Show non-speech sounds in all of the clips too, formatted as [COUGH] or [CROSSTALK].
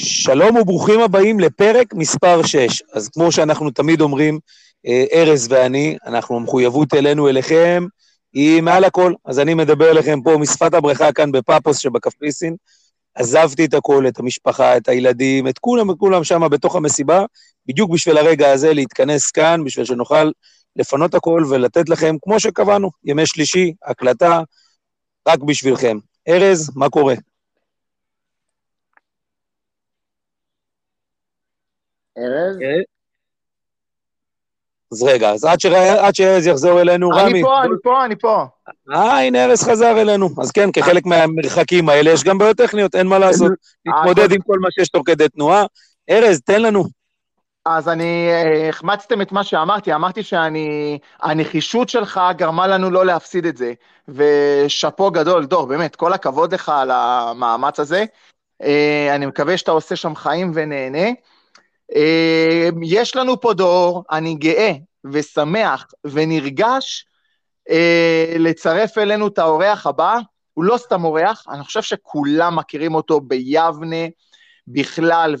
שלום וברוכים הבאים לפרק מספר 6. אז כמו שאנחנו תמיד אומרים, אה, ארז ואני, אנחנו, המחויבות אלינו, אליכם, היא מעל הכל. אז אני מדבר אליכם פה משפת הבריכה כאן בפאפוס שבקפריסין. עזבתי את הכל, את המשפחה, את הילדים, את כולם וכולם שם בתוך המסיבה, בדיוק בשביל הרגע הזה להתכנס כאן, בשביל שנוכל לפנות הכל ולתת לכם, כמו שקבענו, ימי שלישי, הקלטה, רק בשבילכם. ארז, מה קורה? ארז? אה? אז רגע, אז עד, שארז יחזור אלינו, רמי... אני פה, אני פה, אני פה. אה, הנה ארז חזר אלינו. אז כן, כחלק מהמרחקים האלה יש גם בעיות טכניות, אין מה לעשות. נתמודד עם כל מה שיש תוך כדי תנועה. ארז, תן לנו. אז אני, אה, החמצתם את מה שאמרתי, אמרתי שהנחישות שלך גרמה לנו לא להפסיד את זה. ושאפו גדול, דור, באמת, כל הכבוד לך על המאמץ הזה. אה, אני מקווה שאתה עושה שם חיים ונהנה. אה, יש לנו פה דור, אני גאה ושמח ונרגש לצרף אלינו את האורח הבא. הוא לא סתם אורח, אני חושב שכולם מכירים אותו ביבנה. בכלל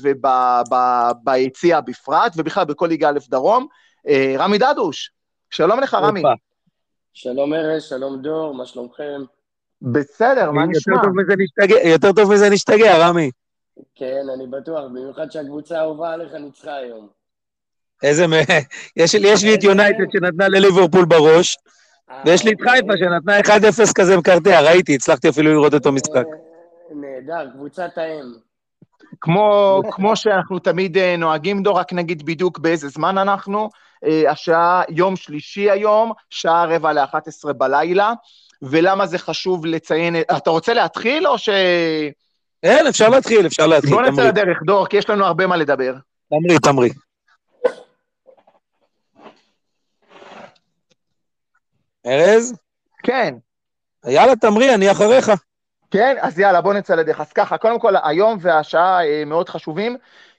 וביציע בפרט, ובכלל בכל ליגה א' דרום. אה, רמי דדוש, שלום לך, רמי. שלום ארז, שלום דור, מה שלומכם? בסדר, מה נשמע? יותר טוב מזה נשתגע, רמי. כן, אני בטוח, במיוחד שהקבוצה האהובה עליך ניצחה היום. איזה מ... [LAUGHS] יש לי את יונייטד שנתנה לליברפול בראש, אה, ויש לי את אוקיי. חיפה שנתנה 1-0 כזה מקרטע, ראיתי, הצלחתי אפילו לראות את המשחק. אה, נהדר, קבוצת האם. כמו, כמו שאנחנו תמיד אה, נוהגים, דור, רק נגיד בדיוק באיזה זמן אנחנו. השעה יום שלישי היום, שעה רבע ל-11 בלילה. ולמה זה חשוב לציין... אתה רוצה להתחיל או ש... כן, אפשר להתחיל, אפשר להתחיל. בוא נצא לדרך, דור, כי יש לנו הרבה מה לדבר. תמרי, תמרי. ארז? כן. יאללה, תמרי, אני אחריך. כן, אז יאללה, בוא נצא לדרך. אז ככה, קודם כל, היום והשעה אה, מאוד חשובים,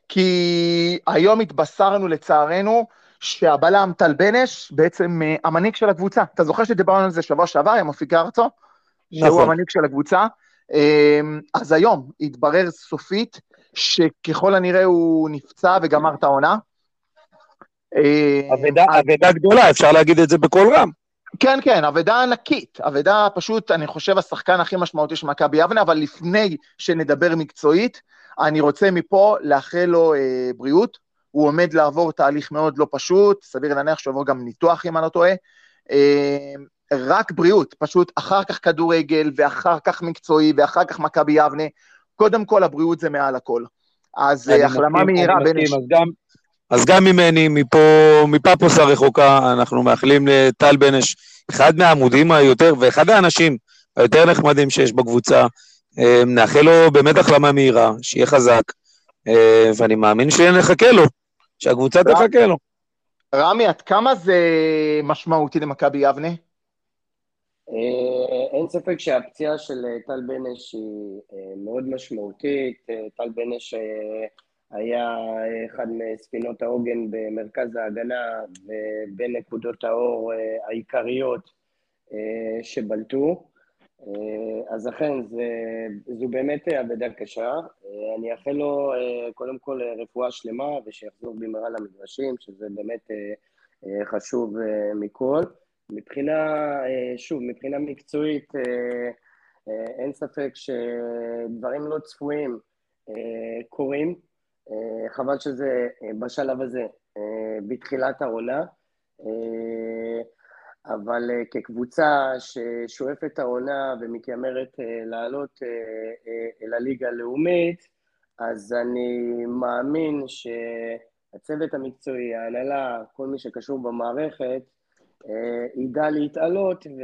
כי היום התבשרנו לצערנו שהבלם טל בנש בעצם אה, המנהיג של הקבוצה. אתה זוכר שדיברנו על זה שבוע שעבר עם אופי גרצו? נכון. שהוא המנהיג של הקבוצה. אה, אז היום התברר סופית שככל הנראה הוא נפצע וגמר את העונה. אבדה גדולה, אפשר להגיד את זה בקול רם. כן, כן, אבדה ענקית, אבדה פשוט, אני חושב, השחקן הכי משמעותי של מכבי יבנה, אבל לפני שנדבר מקצועית, אני רוצה מפה לאחל לו אה, בריאות. הוא עומד לעבור תהליך מאוד לא פשוט, סביר להניח שהוא יעבור גם ניתוח, אם אני לא טועה. אה, רק בריאות, פשוט אחר כך כדורגל, ואחר כך מקצועי, ואחר כך מכבי יבנה. קודם כל, הבריאות זה מעל הכל. אז אה, החלמה מהירה בין... אז גם, אז גם ממני, מפה, מפפוס הרחוקה, אנחנו מאחלים לטל בנש, אחד מהעמודים היותר, ואחד האנשים היותר נחמדים שיש בקבוצה. אה, נאחל לו באמת החלמה מהירה, שיהיה חזק, אה, ואני מאמין שנחכה לו, שהקבוצה תחכה לו. רמי, עד כמה זה משמעותי למכבי יבנה? אה, אין ספק שהפציעה של טל בנש היא מאוד משמעותית. טל בנש היה אחד מספינות העוגן במרכז ההגנה ובין נקודות האור אה, העיקריות אה, שבלטו. אה, אז אכן, זה, זו באמת אבדה קשה. אני אאחל לו קודם כל רפואה שלמה ושיחזור במהרה למגרשים, שזה באמת חשוב מכל. מבחינה, שוב, מבחינה מקצועית, אין ספק שדברים לא צפויים קורים. אה, חבל שזה אה, בשלב הזה, אה, בתחילת העונה, אבל כקבוצה ששואפת העונה ומתיימרת לעלות אל הליגה הלאומית, אז אני מאמין שהצוות המקצועי, ההנהלה, כל מי שקשור במערכת, ידע להתעלות ו...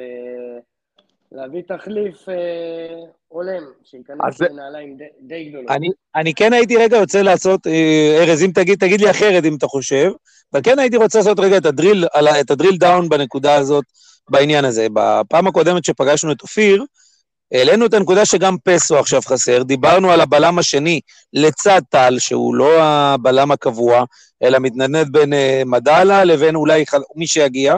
להביא תחליף אה, הולם, שייכנס לנעליים די, די גדולות. אני, אני כן הייתי רגע רוצה לעשות, אה, ארז, אם תגיד, תגיד לי אחרת אם אתה חושב, אבל כן הייתי רוצה לעשות רגע את הדריל, את הדריל דאון בנקודה הזאת, בעניין הזה. בפעם הקודמת שפגשנו את אופיר, העלינו את הנקודה שגם פסו עכשיו חסר, דיברנו על הבלם השני לצד טל, שהוא לא הבלם הקבוע, אלא מתנדנד בין אה, מדאלה לבין אולי מי שיגיע.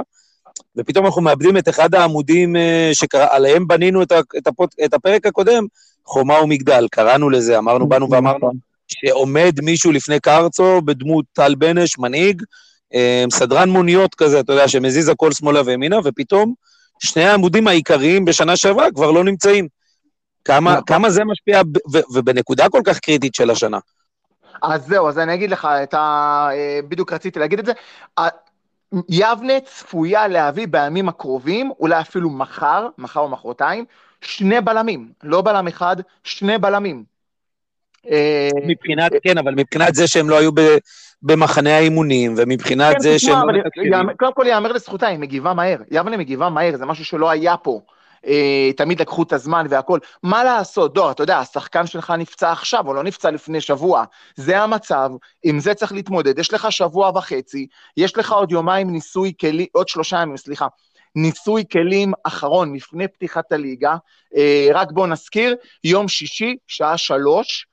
ופתאום אנחנו מאבדים את אחד העמודים אה, שעליהם בנינו את, הפות, את הפרק הקודם, חומה ומגדל, קראנו לזה, אמרנו, באנו ואמרנו, שעומד מישהו לפני קרצו בדמות טל בנש, מנהיג, אה, סדרן מוניות כזה, אתה יודע, שמזיז הכל שמאלה וימינה, ופתאום שני העמודים העיקריים בשנה שעברה כבר לא נמצאים. כמה, נכון. כמה זה משפיע, ובנקודה כל כך קריטית של השנה. אז זהו, אז אני אגיד לך, את ה... אה, בדיוק רציתי להגיד את זה. יבנה צפויה להביא בימים הקרובים, אולי אפילו מחר, מחר או מחרתיים, שני בלמים, לא בלם אחד, שני בלמים. אה, מבחינת, כן, אבל מבחינת זה שהם לא היו במחנה האימונים, ומבחינת כן, זה שהם. קודם כל ייאמר לזכותה, היא מגיבה מהר. יבנה מגיבה מהר, זה משהו שלא היה פה. אה, תמיד לקחו את הזמן והכל. מה לעשות, דור, אתה יודע, השחקן שלך נפצע עכשיו, או לא נפצע לפני שבוע. זה המצב, עם זה צריך להתמודד. יש לך שבוע וחצי, יש לך עוד יומיים ניסוי כלים, עוד שלושה ימים, סליחה. ניסוי כלים אחרון לפני פתיחת הליגה. אה, רק בואו נזכיר, יום שישי, שעה שלוש,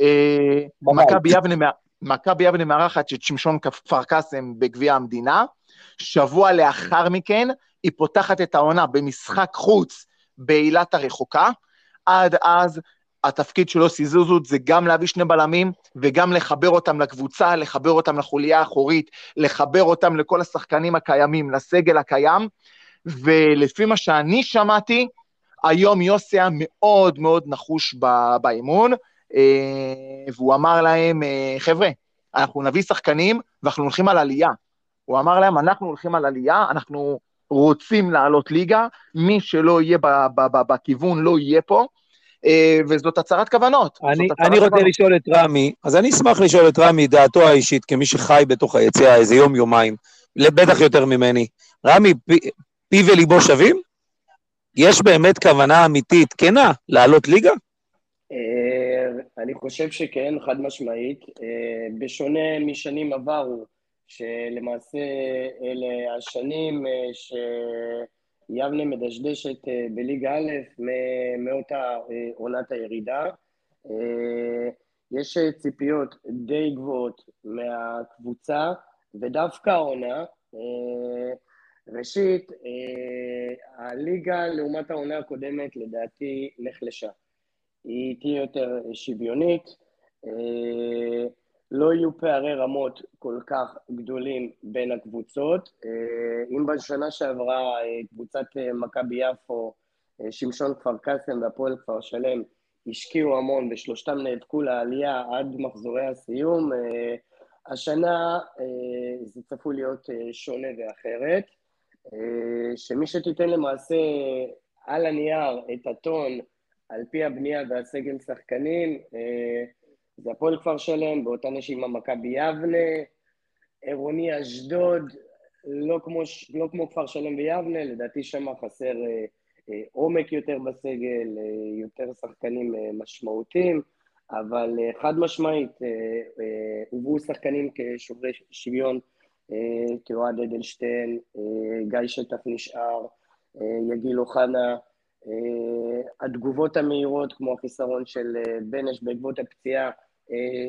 אה, מכבי יבנה, מכבי יבנה מארחת את שמשון כפר קאסם בגביע המדינה. שבוע לאחר מכן, היא פותחת את העונה במשחק חוץ באילת הרחוקה. עד אז התפקיד של יוסי זוזות זה גם להביא שני בלמים וגם לחבר אותם לקבוצה, לחבר אותם לחוליה האחורית, לחבר אותם לכל השחקנים הקיימים, לסגל הקיים, ולפי מה שאני שמעתי, היום יוסי היה מאוד מאוד נחוש באימון, אה, והוא אמר להם, אה, חבר'ה, אנחנו נביא שחקנים ואנחנו הולכים על עלייה. הוא אמר להם, אנחנו הולכים על עלייה, אנחנו רוצים לעלות ליגה, מי שלא יהיה בכיוון לא יהיה פה, אה, וזאת הצהרת כוונות. אני, הצהרת אני רוצה כוונות. לשאול את רמי, אז אני אשמח לשאול את רמי דעתו האישית, כמי שחי בתוך היציאה איזה יום-יומיים, בטח יותר ממני. רמי, פי, פי וליבו שווים? יש באמת כוונה אמיתית, כנה, לעלות ליגה? אה, אני חושב שכן, חד משמעית. אה, בשונה משנים עברו, שלמעשה אלה השנים אה, שיבנה מדשדשת אה, בליגה א' מאותה אה, עונת הירידה. יש ציפיות די גבוהות מהקבוצה, ודווקא העונה, ראשית, הליגה לעומת העונה הקודמת לדעתי נחלשה. היא תהיה יותר שוויונית, לא יהיו פערי רמות כל כך גדולים בין הקבוצות. אה, אם בשנה שעברה אה, קבוצת אה, מכבי יפו, שמשון כפר קאסם והפועל כפר שלם השקיעו המון ושלושתם נאבקו לעלייה עד מחזורי הסיום, השנה זה צפוי להיות שונה ואחרת. שמי שתיתן למעשה על הנייר את הטון על פי הבנייה והסגל שחקנים, זה הפועל כפר שלם, באותה נשימה מכבי יבנה, עירוני אשדוד, לא כמו, לא כמו כפר שלם ויבנה, לדעתי שם חסר אה, אה, עומק יותר בסגל, אה, יותר שחקנים אה, משמעותיים, אבל אה, חד משמעית, אה, אה, הובאו שחקנים כשוברי שוויון, אה, כאוהד אדלשטיין, אה, גיא שטח נשאר, אה, יגיל אוחנה, Uh, התגובות המהירות, כמו החיסרון של uh, בנש בעקבות הפציעה,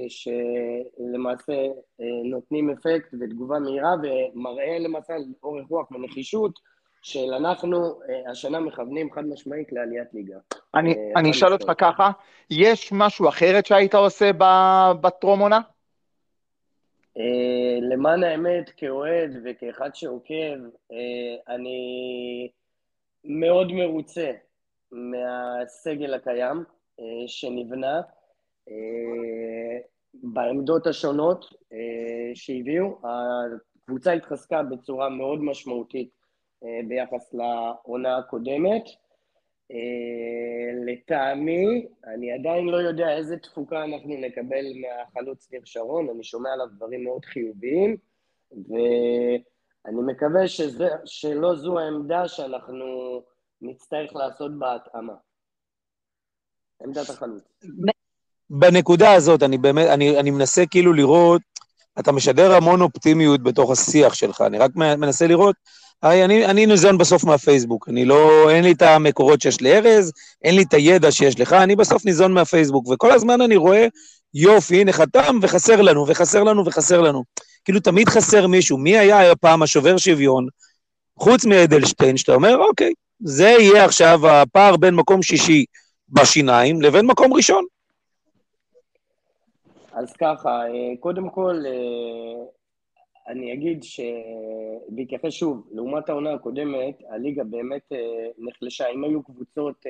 שלמעשה אה, נותנים אפקט ותגובה מהירה ומראה למעשה על אורך רוח ונחישות של אנחנו אה, השנה מכוונים חד משמעית לעליית ליגה. אני, אני אשאל אותך ככה, יש משהו אחרת שהיית עושה בטרום עונה? למען האמת, כאוהד וכאחד שעוקב, אני מאוד מרוצה מהסגל הקיים שנבנה. אה, בעמדות השונות אה, שהביאו. הקבוצה התחזקה בצורה מאוד משמעותית אה, ביחס לעונה הקודמת. לטעמי, אני עדיין לא יודע איזה תפוקה אנחנו נקבל מהחלוץ ניר שרון, אני שומע עליו דברים מאוד חיוביים, ואני מקווה שזה, שלא זו העמדה שאנחנו נצטרך לעשות בהתאמה. עמדת החלוץ. בנקודה הזאת, אני באמת, אני, אני מנסה כאילו לראות, אתה משדר המון אופטימיות בתוך השיח שלך, אני רק מנסה לראות, הרי אני, אני ניזון בסוף מהפייסבוק, אני לא, אין לי את המקורות שיש לארז, אין לי את הידע שיש לך, אני בסוף ניזון מהפייסבוק, וכל הזמן אני רואה, יופי, הנה חתם, וחסר לנו, וחסר לנו, וחסר לנו. כאילו, תמיד חסר מישהו. מי היה הפעם השובר שוויון, חוץ מאדלשטיין, שאתה אומר, אוקיי, זה יהיה עכשיו הפער בין מקום שישי בשיניים לבין מקום ראשון. אז ככה, אה, קודם כל, אה, אני אגיד ש... בהתייחס שוב, לעומת העונה הקודמת, הליגה באמת אה, נחלשה. אם היו קבוצות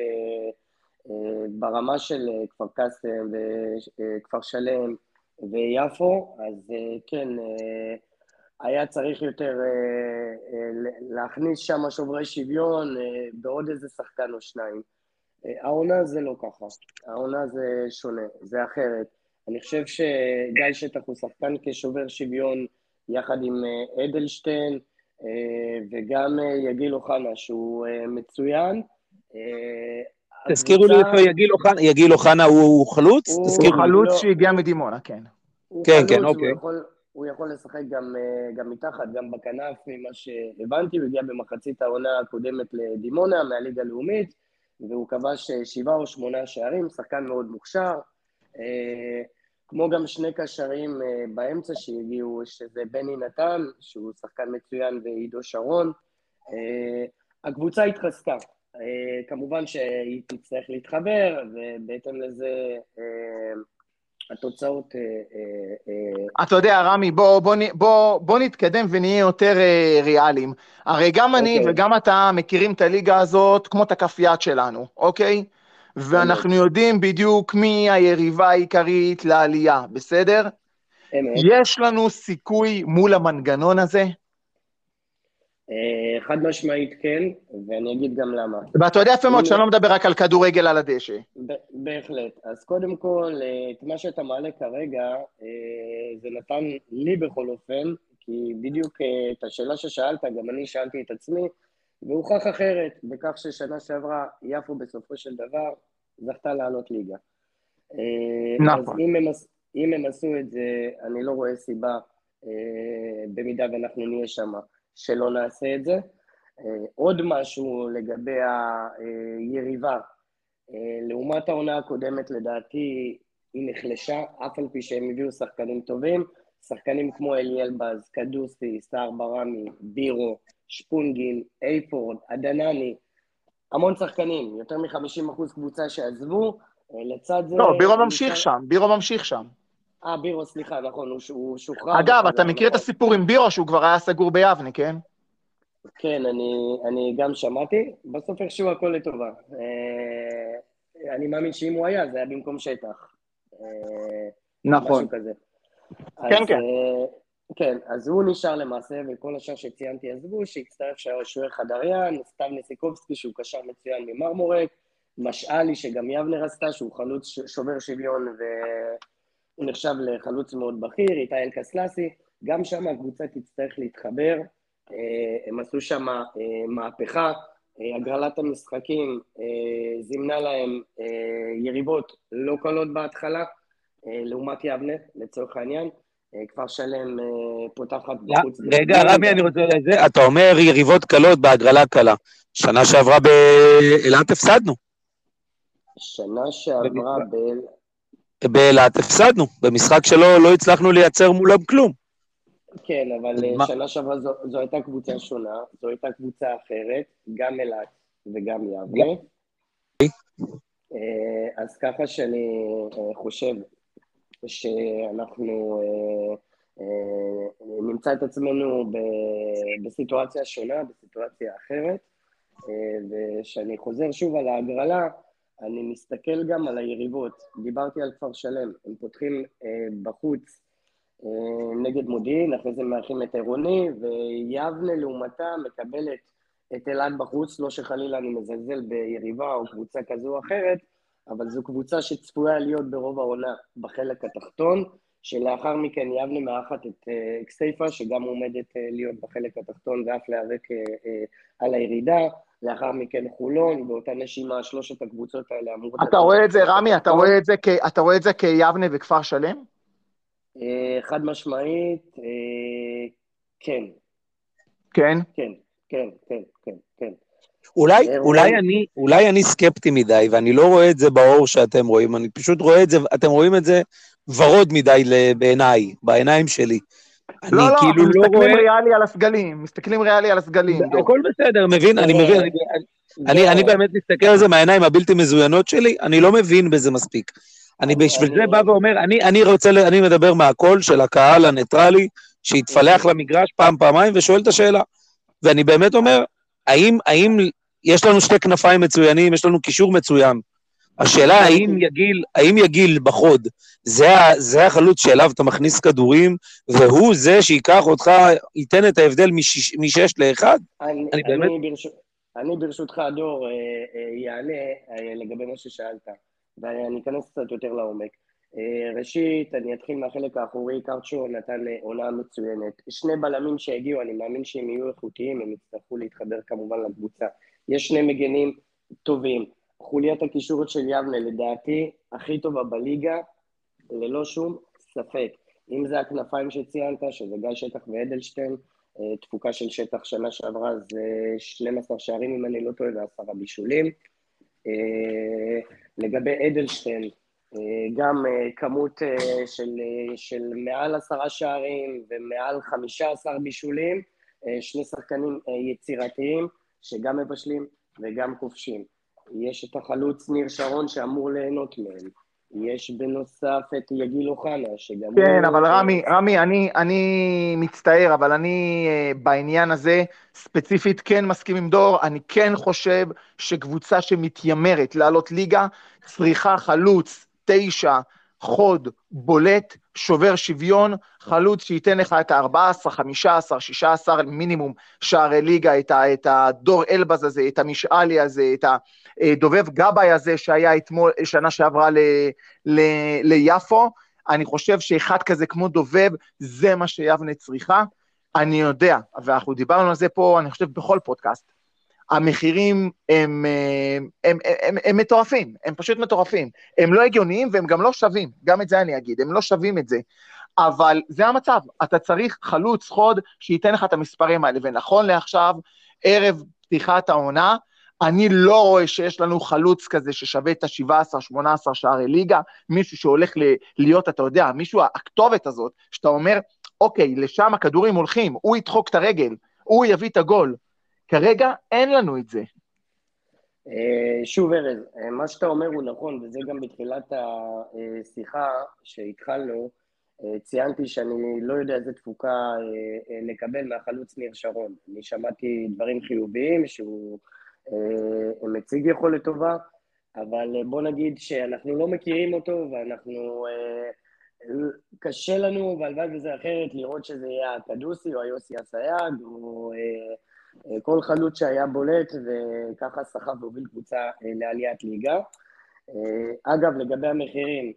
ברמה של כפר קאסם וכפר שלם ויפו, אז כן, היה צריך יותר להכניס שם שוברי שוויון בעוד איזה שחקן או שניים. העונה זה לא ככה, העונה זה שונה, זה אחרת. אני חושב שגיא שטח הוא שחקן כשובר שוויון יחד עם אה, אדלשטיין אה, וגם אה, יגיל אוחנה שהוא מצוין. תזכירו לי איפה יגיל אוחנה, יגיל אוחנה הוא חלוץ? הוא חלוץ לא- שהגיע מדימונה, כן. כן, כן, אוקיי. הוא יכול לשחק גם, גם מתחת, גם בכנף, ממה שהבנתי, הוא הגיע במחצית העונה הקודמת לדימונה, מהליגה הלאומית, והוא כבש שבעה או שמונה שערים, שחקן מאוד מוכשר. אה, כמו גם שני קשרים אה, באמצע שהגיעו, שזה בני נתן, שהוא שחקן מצוין, ועידו שרון. אה, הקבוצה התחזקה. כמובן שהיא תצטרך להתחבר, ובהתאם לזה התוצאות... אתה יודע, רמי, בוא, בוא, בוא, בוא נתקדם ונהיה יותר ריאליים. הרי גם אני okay. אוקיי. וגם אתה מכירים את הליגה הזאת כמו את הכף יד שלנו, אוקיי? Okay? ואנחנו יודעים בדיוק מי היריבה העיקרית לעלייה, בסדר? אמת. יש לנו סיכוי מול המנגנון הזה? אה, חד משמעית כן, ואני אגיד גם למה. ואתה יודע יפה מאוד שאני לא מדבר רק על כדורגל על הדשא. בהחלט. אז קודם כל, אה, את מה שאתה מעלה כרגע, אה, זה נתן לי בכל אופן, כי בדיוק את השאלה ששאלת, גם אני שאלתי את עצמי, והוכח אחרת, בכך ששנה שעברה יפו בסופו של דבר זכתה לעלות ליגה. אה, נכון. אז אם הם, אם הם עשו את זה, אני לא רואה סיבה, אה, במידה ואנחנו נהיה שם, שלא נעשה את זה. אה, עוד משהו לגבי היריבה, לעומת העונה הקודמת, לדעתי, היא נחלשה, אף על פי שהם הביאו שחקנים טובים. שחקנים כמו אליאל בז, קדוסי, סער ברמי, בירו, שפונגין, אייפורד, עדנני, המון שחקנים, יותר מ-50% קבוצה שעזבו, אה, לצד זה... לא, בירו ממשיך שם, בירו ממשיך שם. אה, בירו, סליחה, נכון, הוא, הוא שוחרר. אגב, אתה מכיר את הסיפור עם בירו שהוא כבר היה סגור ביבנה, כן? כן, אני, אני גם שמעתי, בסוף איכשהו הכל לטובה. אה, אני מאמין שאם הוא היה, זה היה במקום שטח. אה, נכון. משהו כזה. כן, אז, כן. כן, אז הוא נשאר למעשה, וכל השאר שציינתי עזבו, שהצטרף שוער חדריאן, סתיו נסיקובסקי, שהוא קשר מצוין ממרמורק, משאלי, שגם יבנר עשתה, שהוא חלוץ שובר שוויון והוא נחשב לחלוץ מאוד בכיר, איתי אלקסלסי, גם שם הקבוצה תצטרך להתחבר, אה, הם עשו שם אה, מהפכה, אה, הגרלת המשחקים זימנה להם יריבות לא קלות בהתחלה, לעומת יבנה, לצורך העניין. אה, כפר שלם אה, פותחת בחוץ. רגע, רמי, אני רוצה לזה, אתה אומר יריבות קלות בהגרלה קלה. שנה שעברה באילת הפסדנו. שנה שעברה באילת... באילת הפסדנו, במשחק שלו לא הצלחנו לייצר מולם כלום. כן, אבל אה, שנה שעברה זו, זו הייתה קבוצה שונה, זו הייתה קבוצה אחרת, גם אילת וגם יבנה. אז ככה שאני חושב שאנחנו אה, אה, נמצא את עצמנו בסיטואציה שונה, בסיטואציה אחרת, אה, וכשאני חוזר שוב על ההגרלה, אני מסתכל גם על היריבות. דיברתי על כפר שלם, הם פותחים בחוץ נגד מודיעין, אחרי זה מארחים את עירוני, ויבנה לעומתה מקבלת את אלעד בחוץ, לא שחלילה אני מזלזל ביריבה או קבוצה כזו או אחרת, אבל זו קבוצה שצפויה להיות ברוב העונה בחלק התחתון, שלאחר מכן יבנה מארחת את uh, כסייפה, שגם עומדת uh, להיות בחלק התחתון ואף להיאבק uh, על הירידה, לאחר מכן חולון, באותה נשימה שלושת הקבוצות האלה אמורות... אתה רואה את זה, רמי, אתה רואה את זה, כ... אתה רואה את זה כיבנה וכפר שלם? חד משמעית, כן. כן? כן, כן, כן, כן, כן. אולי, אולי, אני, אולי אני סקפטי מדי, ואני לא רואה את זה באור שאתם רואים, אני פשוט רואה את זה, אתם רואים את זה ורוד מדי בעיניי, בעיניים שלי. אני לא, לא, כאילו לא, לא מסתכלים רואה... ריאלי על הסגלים, מסתכלים ריאלי על הסגלים. הכל בסדר, מבין, אני מבין, אני, אני, אני באמת מסתכל על זה מהעיניים הבלתי מזוינות שלי, אני לא מבין בזה מספיק. אני בשביל זה בא ואומר, אני, אני רוצה, אני מדבר מהקול של הקהל הניטרלי, שהתפלח למגרש פעם, פעמיים, ושואל את השאלה. ואני באמת אומר, האם, האם יש לנו שתי כנפיים מצוינים, יש לנו קישור מצוין. השאלה האם יגיל, האם יגיל בחוד, זה, זה החלוץ שאליו אתה מכניס כדורים, והוא זה שייקח אותך, ייתן את ההבדל משש לאחד? אני, אני, אני באמת... ברש... אני ברשותך, דור, יענה אה, אה, לגבי מה ששאלת, ואני אכנס קצת יותר לעומק. אה, ראשית, אני אתחיל מהחלק האחורי, קרצ'ו נתן עונה מצוינת. שני בלמים שהגיעו, אני מאמין שהם יהיו איכותיים, הם יצטרכו להתחבר כמובן לקבוצה. יש שני מגנים טובים. חוליית הקישורת של יבנה, לדעתי, הכי טובה בליגה, ללא שום ספק. אם זה הכנפיים שציינת, שזה גיא שטח ואדלשטיין, אה, תפוקה של שטח שנה שעברה זה 12 שערים, אם אני לא טועה, ועשרה בישולים. אה, לגבי אדלשטיין, אה, גם כמות של, של מעל עשרה שערים ומעל חמישה עשר בישולים, שני שחקנים יצירתיים שגם מבשלים וגם כובשים. יש את החלוץ ניר שרון שאמור ליהנות מהם. יש בנוסף את יגיל אוחנה, שגם כן. אבל רמי, רמי, אני, אני מצטער, אבל אני אה, בעניין הזה ספציפית כן מסכים עם דור, אני כן חושב שקבוצה שמתיימרת לעלות ליגה צריכה חלוץ תשע, חוד, בולט, שובר שוויון, חלוץ שייתן לך את ה-14, 15, 16 מינימום שערי ליגה, את, ה, את הדור אלבז הזה, את המשאלי הזה, את הדובב גבאי הזה שהיה אתמול, שנה שעברה ל, ל, ליפו. אני חושב שאחד כזה כמו דובב, זה מה שיבנה צריכה. אני יודע, ואנחנו דיברנו על זה פה, אני חושב, בכל פודקאסט. המחירים הם, הם, הם, הם, הם מטורפים, הם פשוט מטורפים. הם לא הגיוניים והם גם לא שווים, גם את זה אני אגיד, הם לא שווים את זה. אבל זה המצב, אתה צריך חלוץ חוד שייתן לך את המספרים האלה, ונכון לעכשיו, ערב פתיחת העונה, אני לא רואה שיש לנו חלוץ כזה ששווה את ה-17-18 שערי ליגה, מישהו שהולך להיות, אתה יודע, מישהו, הכתובת הזאת, שאתה אומר, אוקיי, לשם הכדורים הולכים, הוא ידחוק את הרגל, הוא יביא את הגול. כרגע אין לנו את זה. אה, שוב ארז, אה, מה שאתה אומר הוא נכון, וזה גם בתחילת השיחה שהתחלנו, אה, ציינתי שאני לא יודע איזה תפוקה לקבל מהחלוץ ניר שרון. אני שמעתי דברים חיוביים, שהוא מציג יכולת טובה, אבל בוא נגיד שאנחנו לא מכירים אותו ואנחנו... קשה לנו, והלוואי וזה אחרת, לראות שזה יהיה הקדוסי או היוסי אסייג או כל חלוץ שהיה בולט וככה סחב והוביל קבוצה אה, לעליית ליגה. אה, אגב, לגבי המחירים,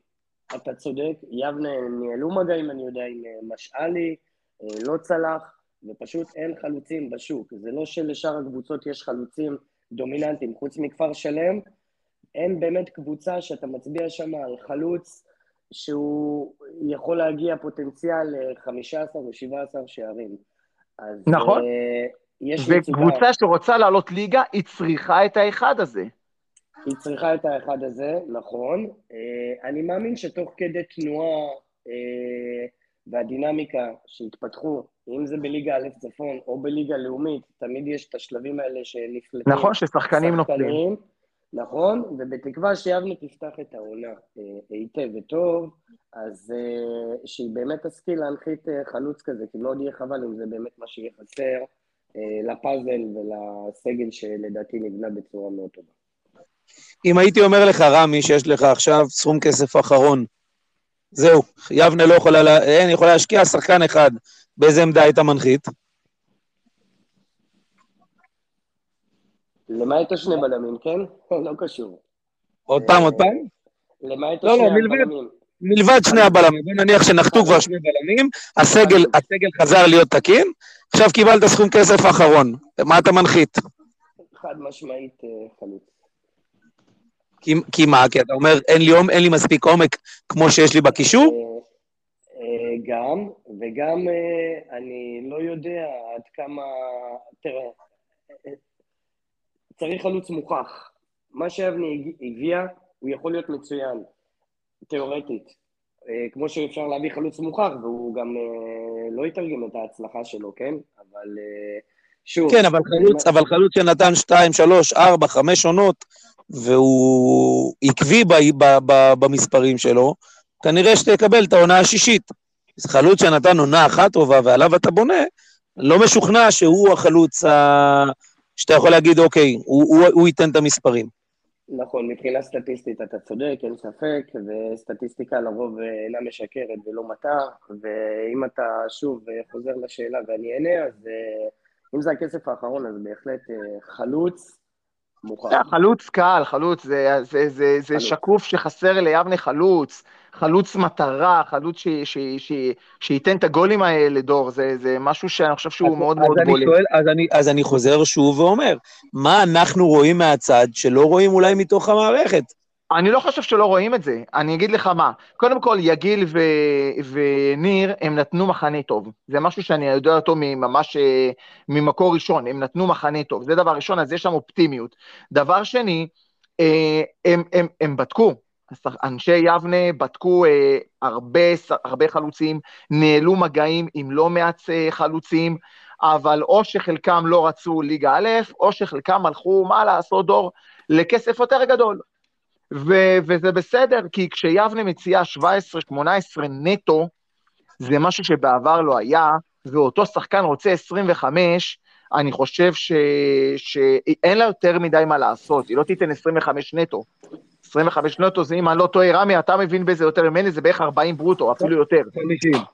אתה צודק, יבנה ניהלו מגעים, אני יודע, עם משאלי, לא צלח, ופשוט אין חלוצים בשוק. זה לא שלשאר הקבוצות יש חלוצים דומיננטיים, חוץ מכפר שלם, אין באמת קבוצה שאתה מצביע שם על חלוץ שהוא יכול להגיע פוטנציאל ל-15 או 17 שערים. אז, נכון. יש וקבוצה שרוצה לעלות ליגה, היא צריכה את האחד הזה. היא צריכה את האחד הזה, נכון. אה, אני מאמין שתוך כדי תנועה אה, והדינמיקה שהתפתחו, אם זה בליגה א' צפון או בליגה לאומית, תמיד יש את השלבים האלה שנפלטים. נכון, ששחקנים נופלים. נכון, ובתקווה שיבנה תפתח את העונה אה, היטב וטוב, אז שהיא באמת תשכיל להנחית חלוץ כזה, כי מאוד יהיה חבל אם זה באמת מה שיהיה חסר. אה, לפאזל ולסגל שלדעתי נבנה בצורה מאוד טובה. אם הייתי אומר לך, רמי, שיש לך עכשיו סכום כסף אחרון, זהו, יבנה לא יכולה, לה... אין, יכולה להשקיע שחקן אחד, באיזה עמדה היית מנחית? למעט השני בלמים, כן? [LAUGHS] לא קשור. עוד פעם, עוד פעם? למעט השני הבלמים. מלבד שני הבלמים, נניח שנחתו כבר שני בלמים, הסגל, הסגל חזר להיות תקין, עכשיו קיבלת סכום כסף אחרון, מה אתה מנחית? חד משמעית אה, חלוץ. כי מה? כי אתה אומר, אין לי, אין לי מספיק עומק כמו שיש לי בקישור? אה, אה, גם, וגם אני לא יודע עד כמה... תראה, צריך חלוץ מוכח. מה שאבני הביאה, הוא יכול להיות מצוין. תיאורטית. אה, כמו שאפשר להביא חלוץ מוכח, והוא גם אה, לא יתרגם את ההצלחה שלו, כן? אבל אה, שוב... כן, אבל חלוץ, אבל חלוץ שנתן 2, 3, 4, 5 עונות, והוא עקבי ב, ב, ב, במספרים שלו, כנראה שתקבל את העונה השישית. אז חלוץ שנתן עונה אחת טובה ועליו אתה בונה, לא משוכנע שהוא החלוץ ה... שאתה יכול להגיד, אוקיי, הוא, הוא, הוא ייתן את המספרים. נכון, מבחינה סטטיסטית אתה צודק, אין ספק, וסטטיסטיקה לרוב אינה משקרת ולא מטעה, ואם אתה שוב חוזר לשאלה ואני אענה, אז אה, אם זה הכסף האחרון, אז בהחלט אה, חלוץ מוכן. חלוץ קל, חלוץ, זה, זה, זה, זה חלוץ. שקוף שחסר ליבנה חלוץ, חלוץ מטרה, חלוץ ש, ש, ש, שייתן את הגולים האלה, דור, זה, זה משהו שאני חושב שהוא אז, מאוד אז מאוד בולט. אז, אני, אז אני חוזר שוב ואומר, מה אנחנו רואים מהצד שלא רואים אולי מתוך המערכת? אני לא חושב שלא רואים את זה, אני אגיד לך מה. קודם כל, יגיל ו... וניר, הם נתנו מחנה טוב. זה משהו שאני יודע אותו ממש אה, ממקור ראשון, הם נתנו מחנה טוב. זה דבר ראשון, אז יש שם אופטימיות. דבר שני, אה, הם, הם, הם בדקו, אנשי יבנה בדקו אה, הרבה, הרבה חלוצים, ניהלו מגעים עם לא מעט חלוצים, אבל או שחלקם לא רצו ליגה א', או שחלקם הלכו, מה לעשות, דור, לכסף יותר גדול. ו- וזה בסדר, כי כשיבנה מציעה 17-18 נטו, זה משהו שבעבר לא היה, ואותו שחקן רוצה 25, אני חושב ש... שאין לה יותר מדי מה לעשות, היא לא תיתן 25 נטו. 25 נטו זה אם אני לא טועה, רמי, אתה מבין בזה יותר ממני, זה בערך 40 ברוטו, אפילו יותר.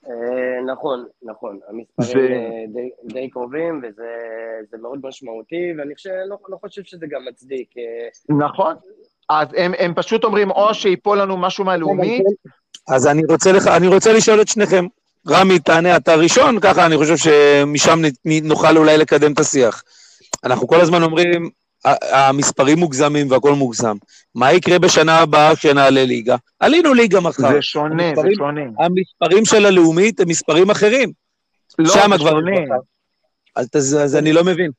אה, נכון, נכון, המספרים אה, די קרובים, וזה מאוד משמעותי, ואני לא, לא חושב שזה גם מצדיק. אה, נכון. אז הם, הם פשוט אומרים, או שיפול לנו משהו מהלאומית. אז אני רוצה, לך, אני רוצה לשאול את שניכם. רמי, תענה אתה ראשון, ככה אני חושב שמשם נוכל אולי לקדם את השיח. אנחנו כל הזמן אומרים, המספרים מוגזמים והכל מוגזם. מה יקרה בשנה הבאה כשנעלה ליגה? עלינו ליגה מחר. זה שונה, המספרים, זה שונה. המספרים של הלאומית הם מספרים אחרים. לא, זה שונה. אז, אז אני לא מבין.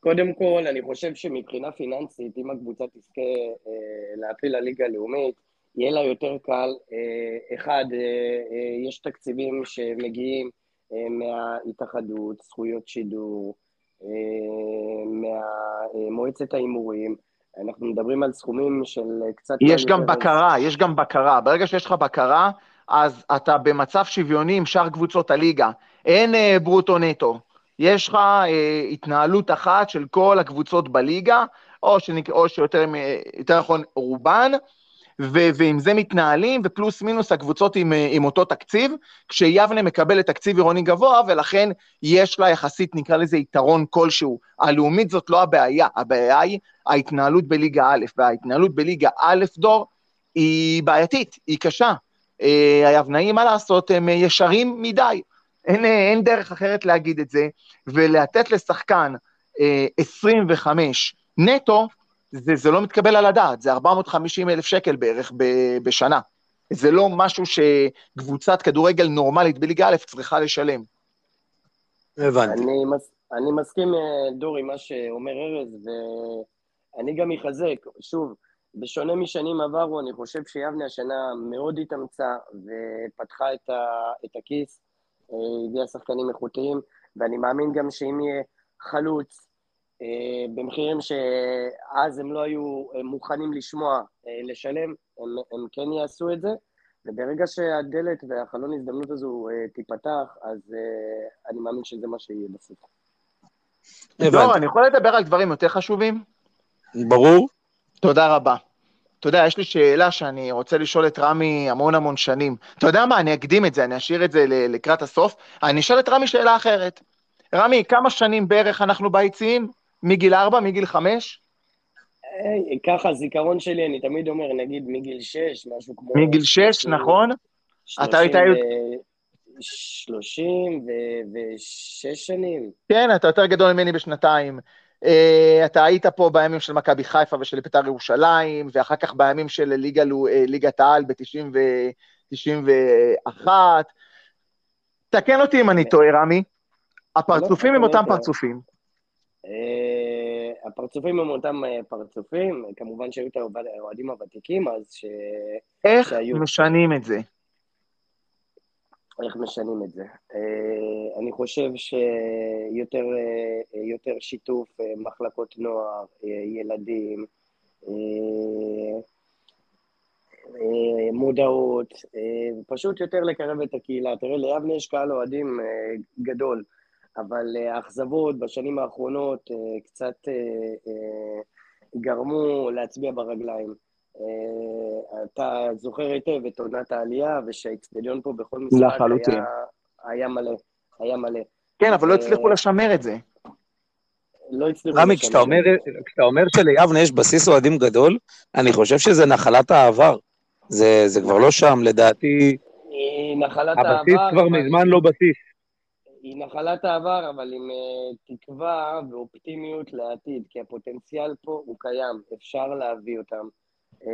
קודם כל, אני חושב שמבחינה פיננסית, אם הקבוצה תזכה אה, להפיל לליגה הלאומית, יהיה לה יותר קל. אה, אחד, אה, אה, יש תקציבים שמגיעים אה, מההתאחדות, זכויות שידור, אה, ממועצת ההימורים. אנחנו מדברים על סכומים של קצת... יש גם בקרה, יש גם בקרה. ברגע שיש לך בקרה, אז אתה במצב שוויוני עם שאר קבוצות הליגה. אין אה, ברוטו נטו. יש לך אה, התנהלות אחת של כל הקבוצות בליגה, או, שנק... או שיותר נכון רובן, ו- ועם זה מתנהלים, ופלוס מינוס הקבוצות עם, אה, עם אותו תקציב, כשיבנה מקבלת תקציב עירוני גבוה, ולכן יש לה יחסית, נקרא לזה, יתרון כלשהו. הלאומית זאת לא הבעיה, הבעיה היא ההתנהלות בליגה א', וההתנהלות בליגה א', דור, היא בעייתית, היא קשה. אה, היבנאים, מה לעשות, הם ישרים מדי. אין, אין דרך אחרת להגיד את זה, ולתת לשחקן אה, 25 נטו, זה, זה לא מתקבל על הדעת, זה 450 אלף שקל בערך ב, בשנה. זה לא משהו שקבוצת כדורגל נורמלית בליגה א' צריכה לשלם. הבנתי. אני, מס, אני מסכים, אה, דור, עם מה שאומר ארז, ואני גם אחזק, שוב, בשונה משנים עברו, אני חושב שיבנה השנה מאוד התאמצה ופתחה את, ה, את הכיס אה, הביאה שחקנים איכותיים, ואני מאמין גם שאם יהיה חלוץ אה, במחירים שאז הם לא היו מוכנים לשמוע, אה, לשלם, הם, הם כן יעשו את זה, וברגע שהדלת והחלון הזדמנות הזו תיפתח, אז אני מאמין שזה מה שיהיה בסוף. לא, אני יכול לדבר על דברים יותר חשובים? ברור. תודה רבה. אתה יודע, יש לי שאלה שאני רוצה לשאול את רמי המון המון שנים. אתה יודע מה, אני אקדים את זה, אני אשאיר את זה לקראת הסוף. אני אשאל את רמי שאלה אחרת. רמי, כמה שנים בערך אנחנו ביציעים? מגיל ארבע, מגיל חמש? ככה, זיכרון שלי, אני תמיד אומר, נגיד מגיל שש, משהו כמו... מגיל שש, נכון? אתה היית... שלושים ושש שנים. כן, אתה יותר גדול ממני בשנתיים. Uh, אתה היית פה בימים של מכבי חיפה ושל בית"ר ירושלים, ואחר כך בימים של ליגה, uh, ליגת העל ב-91. תקן אותי אם אני טועה, רמי. הפרצופים הם אותם פרצופים. Uh, הפרצופים הם אותם פרצופים, כמובן שהיו את האוהדים הוותיקים אז ש... איך. משנים את זה? איך משנים את זה. אה, אני חושב שיותר אה, שיתוף אה, מחלקות נוער, ילדים, מודעות, פשוט יותר לקרב את הקהילה. תראה, ליבנה יש קהל אוהדים גדול, אבל האכזבות בשנים האחרונות קצת גרמו להצביע ברגליים. אתה זוכר היטב את עונת העלייה, ושהאיצטדיון פה בכל משחק היה, היה מלא, היה מלא. כן, אבל לא הצליחו לשמר את זה. לא הצליחו... רמי, כשאתה אומר, כשאתה אומר שליבנה יש בסיס אוהדים גדול, אני חושב שזה נחלת העבר. זה, זה כבר לא שם, לדעתי... נחלת העבר... הבסיס כבר מזמן לא בסיס. היא נחלת העבר, אבל עם uh, תקווה ואופטימיות לעתיד, כי הפוטנציאל פה הוא קיים, אפשר להביא אותם. Uh,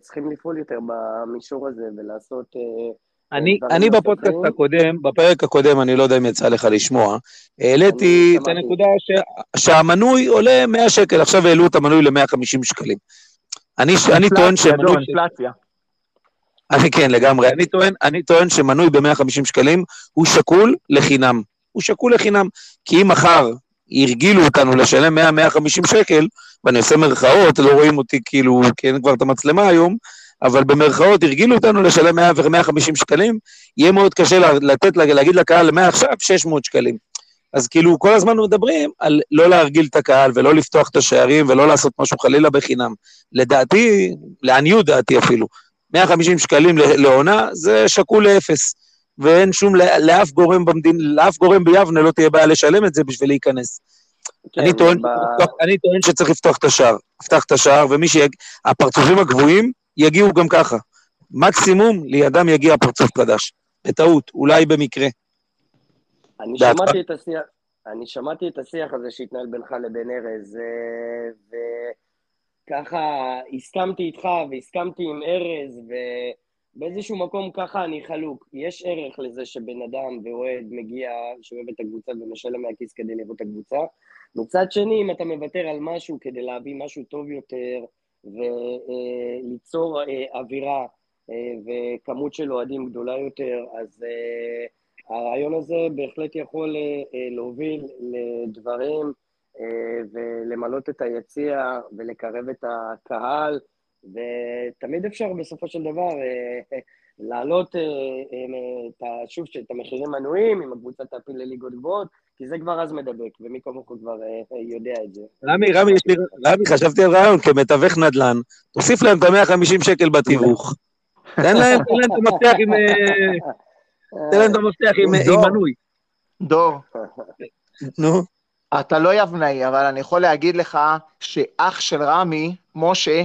צריכים לפעול יותר במישור הזה ולעשות... Uh, אני, אני בפודקאסט הקודם, בפרק הקודם, אני לא יודע אם יצא לך לשמוע, העליתי את הנקודה ש, שהמנוי עולה 100 שקל, עכשיו העלו את המנוי ל-150 שקלים. אני, אני טוען שמנוי... אינפלציה. אני כן, לגמרי. אני טוען, אני טוען שמנוי ב-150 שקלים הוא שקול לחינם. הוא שקול לחינם. כי אם מחר הרגילו אותנו לשלם 100-150 שקל, ואני עושה מרכאות, לא רואים אותי כאילו, כי אין כבר את המצלמה היום, אבל במרכאות הרגילו אותנו לשלם 100 ו-150 שקלים, יהיה מאוד קשה לתת, להגיד לקהל, מעכשיו 600 שקלים. אז כאילו, כל הזמן מדברים על לא להרגיל את הקהל ולא לפתוח את השערים ולא לעשות משהו חלילה בחינם. לדעתי, לעניות דעתי אפילו, 150 שקלים לעונה זה שקול לאפס. ואין שום, לאף גורם במדין, לאף גורם ביבנה לא תהיה בעיה לשלם את זה בשביל להיכנס. כן, אני, טוען, ב... אני טוען שצריך לפתוח את השער. לפתח את השער, ומי שיג... הפרצופים הגבוהים יגיעו גם ככה. מקסימום לידם יגיע פרצוף חדש. בטעות, אולי במקרה. אני שמעתי את, השיח, אני שמעתי את השיח הזה שהתנהל בינך לבין ארז, אה, וככה הסכמתי איתך והסכמתי עם ארז, ובאיזשהו מקום ככה אני חלוק. יש ערך לזה שבן אדם ואוהד מגיע, שאוהב את הקבוצה ומשלם מהכיס כדי לראות את הקבוצה. מצד שני, אם אתה מוותר על משהו כדי להביא משהו טוב יותר, וליצור אה, אווירה אה, וכמות של אוהדים גדולה יותר, אז אה, הרעיון הזה בהחלט יכול להוביל לדברים ולמלות את היציע ולקרב את הקהל, ותמיד אפשר בסופו של דבר להעלות שוב את המחירים מנויים, אם הקבוצה תעפיל לליגות גבוהות, כי זה כבר אז מדבק, ומי כמוך כבר אה, יודע את זה. רמי, רמי, יש לי, רמי, חשבתי על רעיון, כמתווך נדל"ן, תוסיף להם את ה-150 שקל בתיווך. תן להם, את המפתח עם... אה, תן להם את המפתח עם מנוי. דור. נו. אתה לא יבנאי, אבל אני יכול להגיד לך שאח של רמי, משה,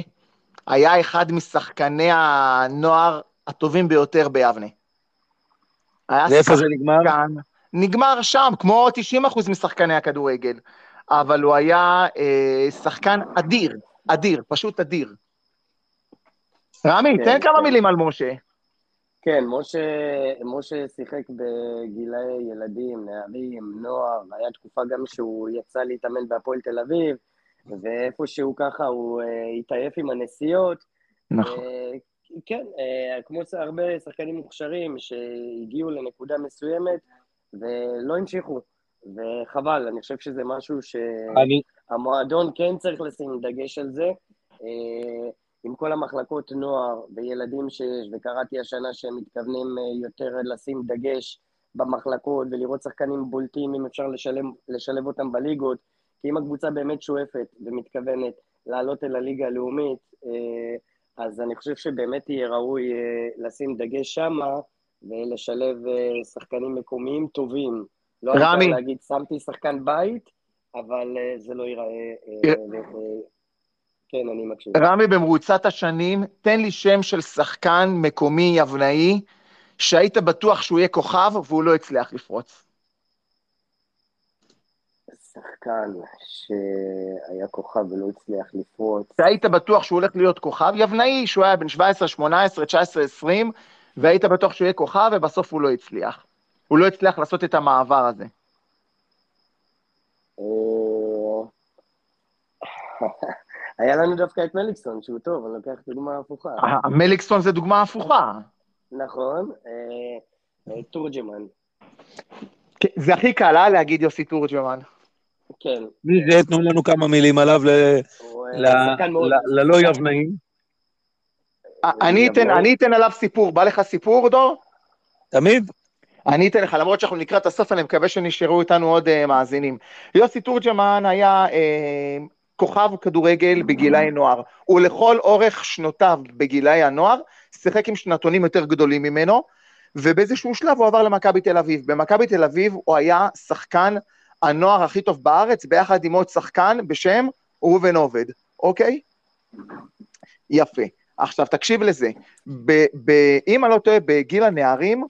היה אחד משחקני הנוער הטובים ביותר ביבנה. ואיפה זה נגמר? נגמר שם, כמו 90% משחקני הכדורגל. אבל הוא היה אה, שחקן אדיר, אדיר, פשוט אדיר. רמי, כן, תן כן. כמה מילים על משה. כן, משה, משה שיחק בגילאי ילדים, נערים, נוער, היה תקופה גם שהוא יצא להתאמן בהפועל תל אביב, ואיפשהו ככה הוא אה, התעייף עם הנסיעות. נכון. אה, כן, אה, כמו הרבה שחקנים מוכשרים שהגיעו לנקודה מסוימת, ולא המשיכו, וחבל, אני חושב שזה משהו שהמועדון אני... כן צריך לשים דגש על זה. עם כל המחלקות נוער וילדים שיש, וקראתי השנה שהם מתכוונים יותר לשים דגש במחלקות ולראות שחקנים בולטים אם אפשר לשלב, לשלב אותם בליגות, כי אם הקבוצה באמת שואפת ומתכוונת לעלות אל הליגה הלאומית, אה, אז אני חושב שבאמת יהיה ראוי לשים דגש שמה, ולשלב אה, שחקנים מקומיים טובים. לא רמי. אני להגיד, שמתי שחקן בית, אבל אה, זה לא ייראה... אה, כן, אני מקשיב. רמי, במרוצת השנים, תן לי שם של שחקן מקומי יבנאי, שהיית בטוח שהוא יהיה כוכב והוא לא הצליח לפרוץ. שחקן שהיה כוכב ולא הצליח לפרוץ. שהיית בטוח שהוא הולך להיות כוכב יבנאי, שהוא היה בן 17, 18, 19, 20, והיית בטוח שהוא יהיה כוכב, ובסוף הוא לא הצליח. הוא לא הצליח לעשות את המעבר הזה. [LAUGHS] היה לנו דווקא את מליקסון, שהוא טוב, אני לוקח דוגמה הפוכה. אה, מליקסון זה דוגמה הפוכה. נכון, אה, תורג'מן. כן, זה הכי קל, אה, להגיד יוסי תורג'מן. כן. מי זה? תנו לנו כמה מילים עליו אה, ללא יבנאים. אני אתן, אני אתן עליו סיפור, בא לך סיפור, דור? תמיד? אני אתן לך, למרות שאנחנו לקראת הסוף, אני מקווה שנשארו איתנו עוד uh, מאזינים. יוסי תורג'מן היה uh, כוכב כדורגל בגילאי נוער. הוא לכל אורך שנותיו בגילאי הנוער, שיחק עם שנתונים יותר גדולים ממנו, ובאיזשהו שלב הוא עבר למכבי תל אביב. במכבי תל אביב הוא היה שחקן הנוער הכי טוב בארץ, ביחד עם עוד שחקן בשם ראובן עובד, אוקיי? יפה. עכשיו, תקשיב לזה. ב- ב- אם אני לא טועה, בגיל הנערים,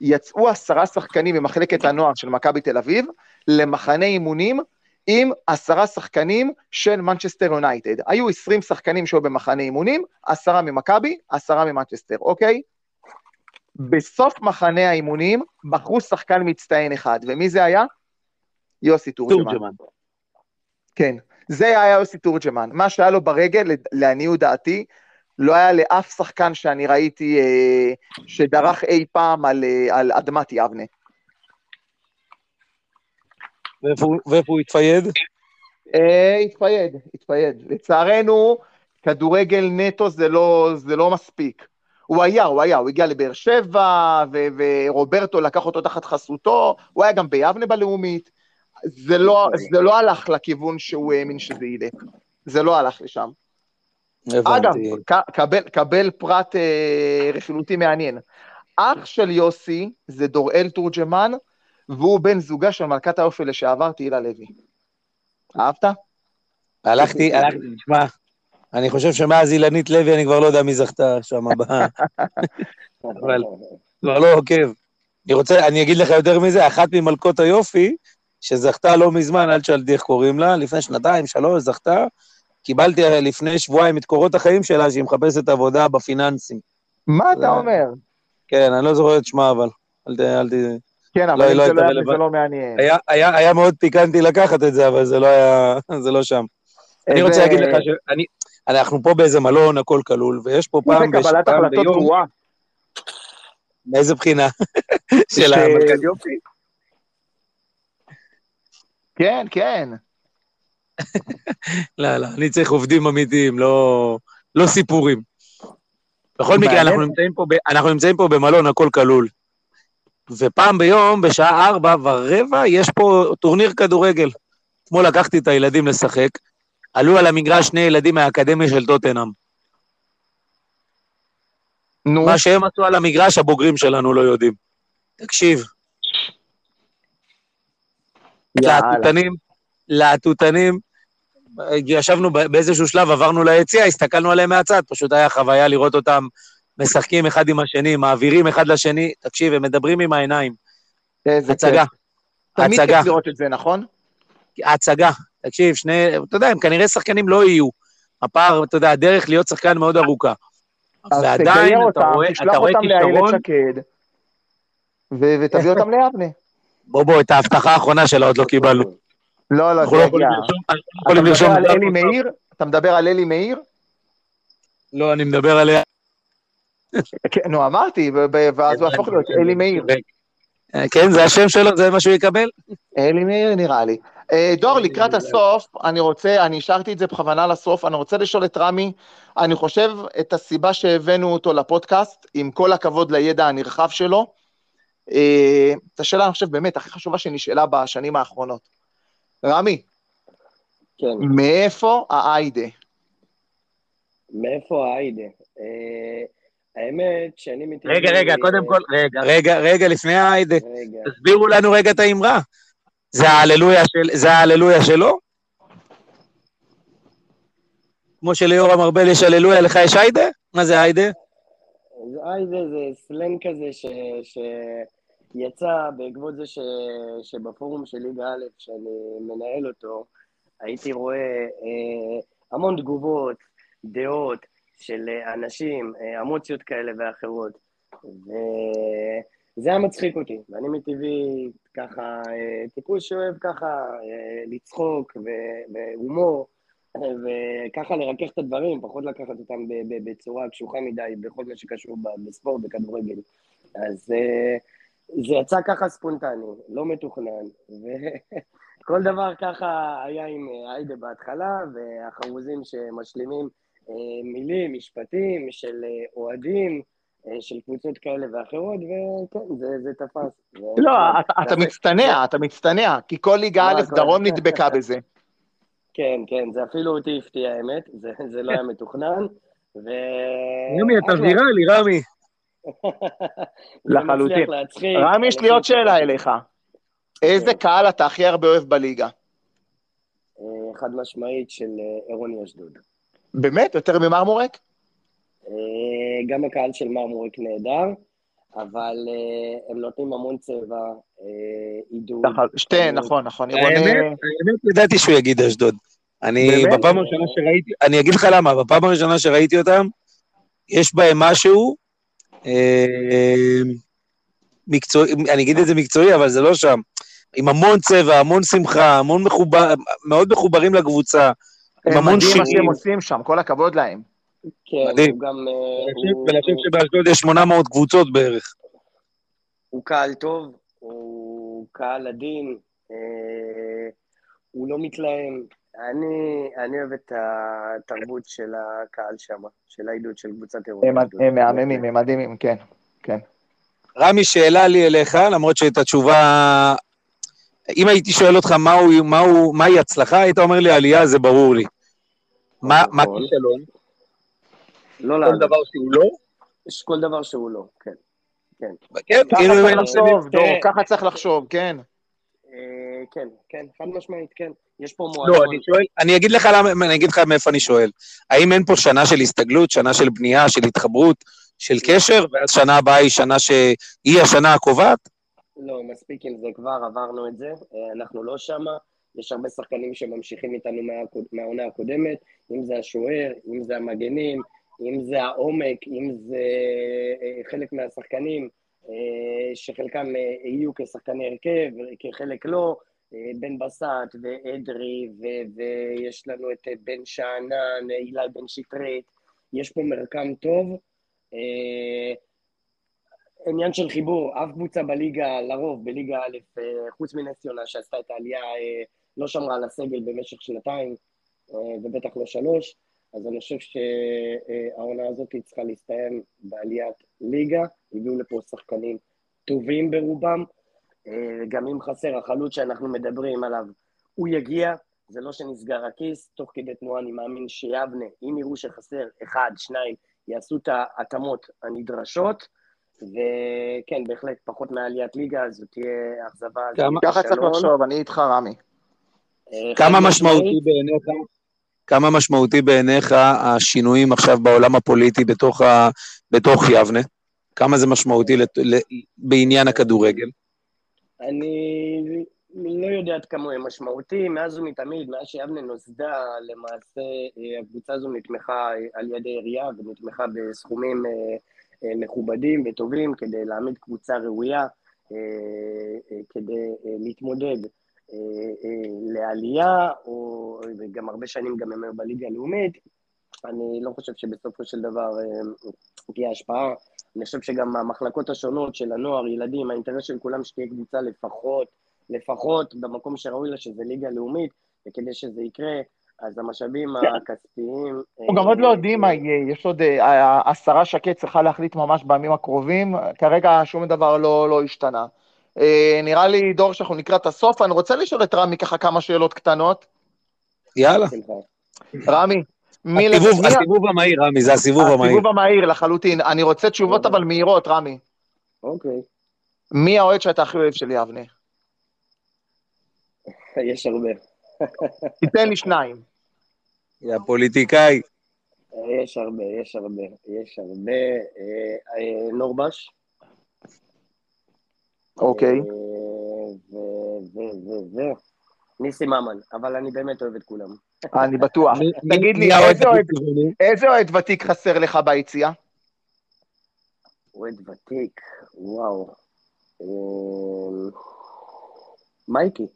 יצאו עשרה שחקנים ממחלקת הנוער של מכבי תל אביב למחנה אימונים עם עשרה שחקנים של מנצ'סטר יונייטד. היו עשרים שחקנים שהיו במחנה אימונים, עשרה ממכבי, עשרה ממנצ'סטר, אוקיי? בסוף מחנה האימונים בחרו שחקן מצטיין אחד, ומי זה היה? יוסי תורג'מן. תורג'מן. כן, זה היה יוסי תורג'מן. מה שהיה לו ברגל, לעניות דעתי, לא היה לאף שחקן שאני ראיתי אה, שדרך אי פעם על, אה, על אדמת יבנה. ואיפה הוא- ואיפה הוא התפייד? אה, התפייד, התפייד. לצערנו, כדורגל נטו זה לא, זה לא מספיק. הוא היה, הוא היה, הוא הגיע לבאר שבע, ו- ורוברטו לקח אותו תחת חסותו, הוא היה גם ביבנה בלאומית. זה לא, זה לא הלך לכיוון שהוא האמין שזה ילך. זה לא הלך לשם. אגב, הבנתי. ק- קבל, קבל פרט אה, רכילותי מעניין. אח של יוסי זה דוראל תורג'מן, והוא בן זוגה של מלכת האופי לשעבר, תהילה לוי. אהבת? הלכתי, הלכתי, תשמע, אני חושב שמאז אילנית לוי אני כבר לא יודע מי זכתה שם ב... [LAUGHS] אבל- כבר לא עוקב. אני רוצה, אני אגיד לך יותר מזה, אחת ממלכות היופי, שזכתה לא מזמן, אל תשאלתי איך קוראים לה, לפני שנתיים, שלוש, זכתה, קיבלתי לפני שבועיים את קורות החיים שלה, שהיא מחפשת עבודה בפיננסים. מה אתה זה- אומר? כן, אני לא זוכר את שמה, אבל. אל ת... אל ת... כן, לא, אבל אם לא זה לא לא מעניין. היה, היה, היה מאוד פיקנטי לקחת את זה, אבל זה לא היה, [LAUGHS] זה לא שם. אני רוצה איזה- להגיד לך שאני, אנחנו פה באיזה מלון, הכל כלול, ויש פה פעם, איזה בש- קבלת החלטות גרועה. מאיזה בחינה? [LAUGHS] של ש- המרכז יופי? כן, כן. לא, לא, אני צריך עובדים אמיתיים, לא, לא סיפורים. בכל מקרה. אנחנו נמצאים, פה ב, אנחנו נמצאים פה במלון, הכל כלול. ופעם ביום, בשעה ארבע ורבע, יש פה טורניר כדורגל. אתמול לקחתי את הילדים לשחק, עלו על המגרש שני ילדים מהאקדמיה של טוטנאם. נו, מה שהם עשו על המגרש, הבוגרים שלנו לא יודעים. תקשיב. להטוטנים, להטוטנים, ישבנו באיזשהו שלב, עברנו ליציע, הסתכלנו עליהם מהצד, פשוט היה חוויה לראות אותם משחקים אחד עם השני, מעבירים אחד לשני, תקשיב, הם מדברים עם העיניים. איזה הצגה. תמיד הצגה. כיף לראות את זה, נכון? הצגה. תקשיב, שני, אתה יודע, הם כנראה שחקנים לא יהיו. הפער, אתה יודע, הדרך להיות שחקן מאוד ארוכה. אז ועדיין, תגייר אתה אותם, רואה, תשלח אתה רואה אותם לאיילת כישרון, שקד, ו- ותביא אותם ליבנה. בוא בוא, את ההבטחה האחרונה שלה עוד לא קיבלנו. לא, לא, זה לא יגיע. יכולים לרשום, אנחנו לא אתה יכולים מדבר. על אלי מאיר? אתה מדבר על אלי מאיר? לא, אני מדבר עליה. כן, נו, אמרתי, ואז הוא הפוך להיות אלי מאיר. כן, זה השם שלו, זה מה שהוא יקבל? אלי מאיר נראה לי. אה, דור, לקראת הסוף, אני רוצה, אני השארתי את זה בכוונה לסוף, אני רוצה לשאול את רמי, אני חושב את הסיבה שהבאנו אותו לפודקאסט, עם כל הכבוד לידע הנרחב שלו, אה, את השאלה, אני חושב, באמת, הכי חשובה שנשאלה בשנים האחרונות. רמי, כן, מאיפה האיידה? מאיפה האיידה? אה, האמת שאני מטבעי... רגע, רגע, קודם כל, רגע, רגע, רגע, לפני ההיידה, רגע, תסבירו לנו רגע את האמרה. זה ההללויה של, זה ההללויה שלו? כמו שליורם ארבל יש הללויה, לך יש היידה? מה זה היידה? אז איידה זה סלנג כזה ש... שיצא בעקבות זה ש... שבפורום של ליגה א', שאני מנהל אותו, הייתי רואה אה, המון תגובות, דעות של אה, אנשים, אה, אמוציות כאלה ואחרות. וזה היה מצחיק אותי, ואני מטבעי ככה, אה, טיפוס שאוהב ככה אה, לצחוק והומור, [LAUGHS] וככה לרכך את הדברים, פחות לקחת אותם בצורה קשוחה מדי בכל מה שקשור בספורט, בכדורגל. אז אה, זה יצא ככה ספונטני, לא מתוכנן, כל דבר ככה היה עם אה, היידה בהתחלה, והחרוזים שמשלימים אה, מילים, משפטים של אה, אוהדים, של קבוצות כאלה ואחרות, וכן, זה, זה תפס. לא, אתה, אתה מצטנע, אתה מצטנע, כי כל ליגה א' דרום נדבקה בזה. כן, כן, זה אפילו אותי הפתיע האמת, זה, זה לא היה מתוכנן. ו... רמי, אתה ויראלי, רמי. [LAUGHS] לחלוטין. רמי, יש לי עוד שאלה אליך. איזה. קהל אתה הכי הרבה אוהב בליגה? אה, חד משמעית של אה, עירוני אשדוד. באמת? יותר ממרמורק? אה, גם הקהל של מרמורק נהדר, אבל הם נותנים המון צבע, עידוד. שתי, נכון, נכון. האמת, ידעתי שהוא יגיד אשדוד. אני בפעם הראשונה שראיתי, אני אגיד לך למה, בפעם הראשונה שראיתי אותם, יש בהם משהו, מקצועי, אני אגיד את זה מקצועי, אבל זה לא שם. עם המון צבע, המון שמחה, המון מחובר, מאוד מחוברים לקבוצה, עם המון שירים. מדהים מה שהם עושים שם, כל הכבוד להם. כן, מדהים. הוא גם... אה, ולחשוב שבאשדוד יש 800 קבוצות בערך. הוא קהל טוב, הוא קהל עדין, אה, הוא לא מתלהם. אני, אני אוהב את התרבות של הקהל שם, של העידוד של קבוצת אירופה. הם מהממים, הם מדהימים, כן, כן. רמי, שאלה לי אליך, למרות שאת התשובה אם הייתי שואל אותך מהו, מהו, מהי הצלחה, היית אומר לי עלייה, זה ברור לי. מה נכון. כישלון? לא כל דבר שהוא לא? יש כל דבר שהוא לא, כן. כן. כן, ככה צריך לחשוב, דור, ככה צריך לחשוב, כן. אה, כן, כן, חד משמעית, כן. יש פה מועדון. לא, אני שואל, אני אגיד לך למה, אני אגיד לך מאיפה אני שואל. האם אין פה שנה של הסתגלות, שנה של בנייה, של התחברות, של קשר, ואז שנה הבאה היא שנה שהיא השנה הקובעת? לא, מספיק עם זה כבר, עברנו את זה, אה, אנחנו לא שמה. יש הרבה שחקנים שממשיכים איתנו מהעונה הקודמת, אם זה השוער, אם זה המגנים, אם זה העומק, אם זה אה, חלק מהשחקנים אה, שחלקם יהיו כשחקני הרכב, כחלק לא, בן בסט ואדרי, ויש לנו את בן שאנן, אילי בן שטרית, יש פה מרקם טוב. עניין של חיבור, אף קבוצה בליגה, לרוב, בליגה א', אה, חוץ מנס ציונה שעשתה את העלייה, אה, לא שמרה על הסגל במשך שנתיים, אה, ובטח לא שלוש, אז אני חושב שהעונה הזאת צריכה להסתיים בעליית ליגה, הביאו לפה שחקנים טובים ברובם, גם אם חסר החלוץ שאנחנו מדברים עליו, הוא יגיע, זה לא שנסגר הכיס, תוך כדי תנועה אני מאמין שיבנה, אם יראו שחסר אחד, שניים, יעשו את ההתאמות הנדרשות, וכן, בהחלט, פחות מעליית ליגה, זו תהיה אכזבה. ככה צריך לחשוב, אני איתך, רמי. אה, כמה משמעותי בעיניך, כמה משמעותי בעיניך השינויים עכשיו בעולם הפוליטי בתוך, ה, בתוך יבנה? כמה זה משמעותי לת, ל, בעניין הכדורגל? אני לא יודע עד כמה הוא משמעותי, מאז ומתמיד, מאז שיבנה נוסדה, למעשה אה, הקבוצה הזו נתמכה על ידי עירייה ונתמכה בסכומים אה, אה, מכובדים וטובים כדי להעמיד קבוצה ראויה, כדי להתמודד לעלייה, או, וגם הרבה שנים גם הם בליגה הלאומית. אני לא חושב שבסופו של דבר תהיה השפעה. אני חושב שגם המחלקות השונות של הנוער, ילדים, האינטרס של כולם שתהיה קבוצה לפחות, לפחות במקום שראוי לה שזה ליגה לאומית, וכדי שזה יקרה, אז המשאבים כן. הכספיים... אנחנו גם עוד לא יודעים מה יהיה, יש עוד, אה, השרה שקד צריכה להחליט ממש בימים הקרובים, כרגע שום דבר לא, לא השתנה. אה, נראה לי, דור, שאנחנו לקראת הסוף, אני רוצה לשאול את רמי ככה כמה שאלות קטנות. יאללה. רמי, מי... הסיבוב, הסיבוב המהיר, רמי, זה הסיבוב המהיר. הסיבוב המהיר לחלוטין. אני רוצה תשובות אבל מהירות, רמי. אוקיי. מי האוהד שאתה הכי אוהב של יבנה? [LAUGHS] יש הרבה. [LAUGHS] תיתן לי שניים. יא פוליטיקאי. יש הרבה, יש הרבה, יש הרבה. אה, אה, נורבש. אוקיי. אה, ו... ניסי ממן, אבל אני באמת אוהב את כולם. אני בטוח. תגיד לי, איזה אוהד ותיק חסר לך ביציאה? אוהד ותיק, וואו. מייקי.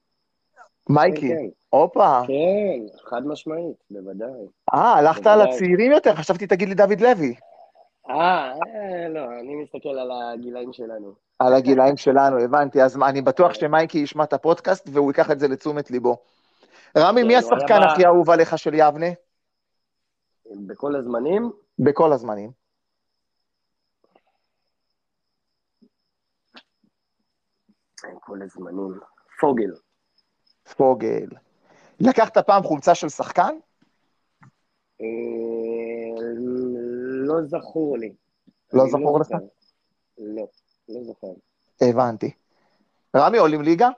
מייקי. כן, כן. הופה. כן, חד משמעית, בוודאי. אה, הלכת על הצעירים יותר, חשבתי תגיד לי דוד לוי. אה, אה, לא, אני מסתכל על הגילאים שלנו. על הגילאים שלנו, הבנתי. אז אני בטוח שמייקי ישמע את הפודקאסט והוא ייקח את זה לתשומת ליבו. רמי, מי כן, השחקן הכי אהוב עליך של יבנה? בכל הזמנים, בכל הזמנים. כל הזמנים. פוגל. פוגל. לקחת פעם חולצה של שחקן? לא זכור לי. לא זכור לך? זוכר. לא, לא זוכר. הבנתי. רמי, עולים ליגה?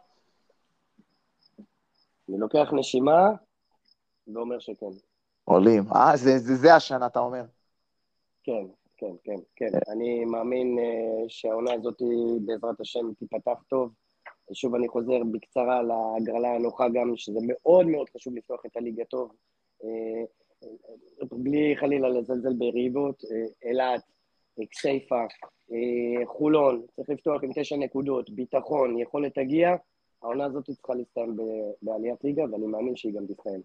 אני לוקח נשימה ואומר שכן. עולים. אה, זה, זה, זה השנה, אתה אומר. כן, כן, כן, כן. אני מאמין אה, שהעונה הזאת, בעזרת השם, תיפתח טוב. שוב, אני חוזר בקצרה להגרלה הנוחה גם, שזה מאוד מאוד חשוב לפתוח את הליגה טוב. אה, בלי חלילה לזלזל ביריבות, אה, אילת, אה, כסייפה, אה, חולון, צריך לפתוח עם תשע נקודות, ביטחון, יכולת תגיע. העונה הזאת צריכה להסתיים ב- בעליית ליגה, ואני מאמין שהיא גם תסתיים.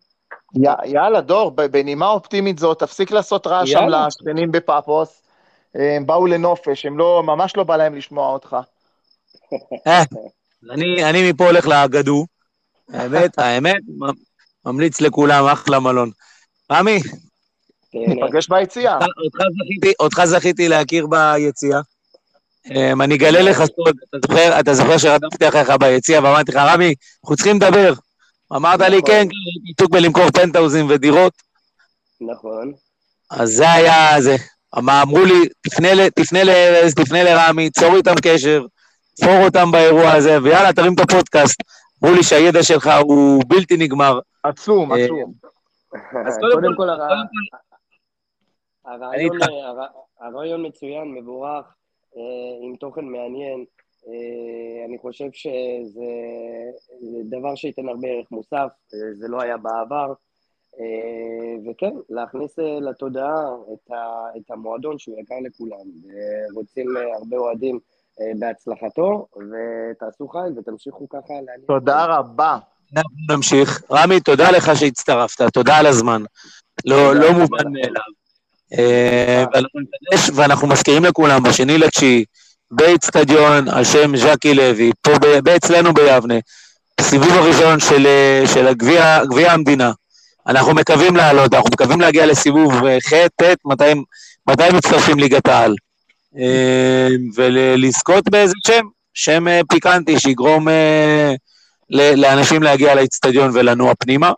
י, יאללה, דור, בנימה אופטימית זאת, תפסיק לעשות רעש שם. לשכנים בפאפוס. הם באו לנופש, הם לא, ממש לא בא להם לשמוע אותך. [LAUGHS] אה, אני, אני מפה הולך לאגדו. האמת, האמת, ממליץ לכולם, אחלה מלון. רמי, תהנה. ניפגש ביציאה. אותך זכיתי, להכיר ביציאה. אמ, אני אגלה לך סוד, אתה זוכר, אתה זוכר שרדפתי אחריך ביציאה ואמרתי לך, רמי, אנחנו צריכים לדבר. אמרת לי, נכון. כן, כן, עיסוק בלמכור פנטהאוזים ודירות. נכון. אז זה היה זה. מה אמרו לי, תפנה לארז, תפנה לרמי, צור איתם קשר, תפור אותם באירוע הזה, ויאללה, תרים את הפודקאסט. אמרו לי שהידע שלך הוא בלתי נגמר. עצום, אה, עצום. אז [LAUGHS] קודם כל- הרעיון, מצוין, מבורך, אה, עם תוכן מעניין. אה, אני חושב שזה זה דבר שייתן הרבה ערך מוסף, אה, זה לא היה בעבר. וכן, להכניס לתודעה את, ה, את המועדון שהוא יקר לכולם. ורוצים אה, הרבה אוהדים בהצלחתו, ותעשו חי ותמשיכו ככה להניע. תודה רבה. נמשיך. רמי, תודה לך שהצטרפת, תודה על הזמן. לא, לא מובן מאליו. אה, ואנחנו מזכירים לכולם, בשני לתשיעי, באיצטדיון על שם ז'קי לוי, פה אצלנו ביבנה, בסיבוב הראשון של, אה, גביע המדינה. אנחנו מקווים לעלות, אנחנו מקווים להגיע לסיבוב אה, ח', ט', מתי, מצטרפים ליגת העל. ולזכות באיזה שם, שם פיקנטי שיגרום לאנשים להגיע לאיצטדיון ולנוע פנימה.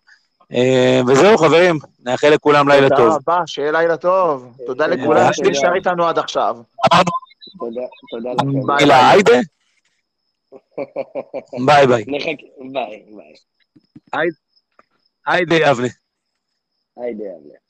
אה, וזהו חברים, נאחל לכולם לילה תודה טוב. רבה, שיהיה לילה טוב. תודה תודה, לכולם תודה. שנשאר איתנו עד עכשיו. תודה, תודה לכם. ביי. ביי ביי. ביי, ביי. היידה יבנה. היידה, יבנה.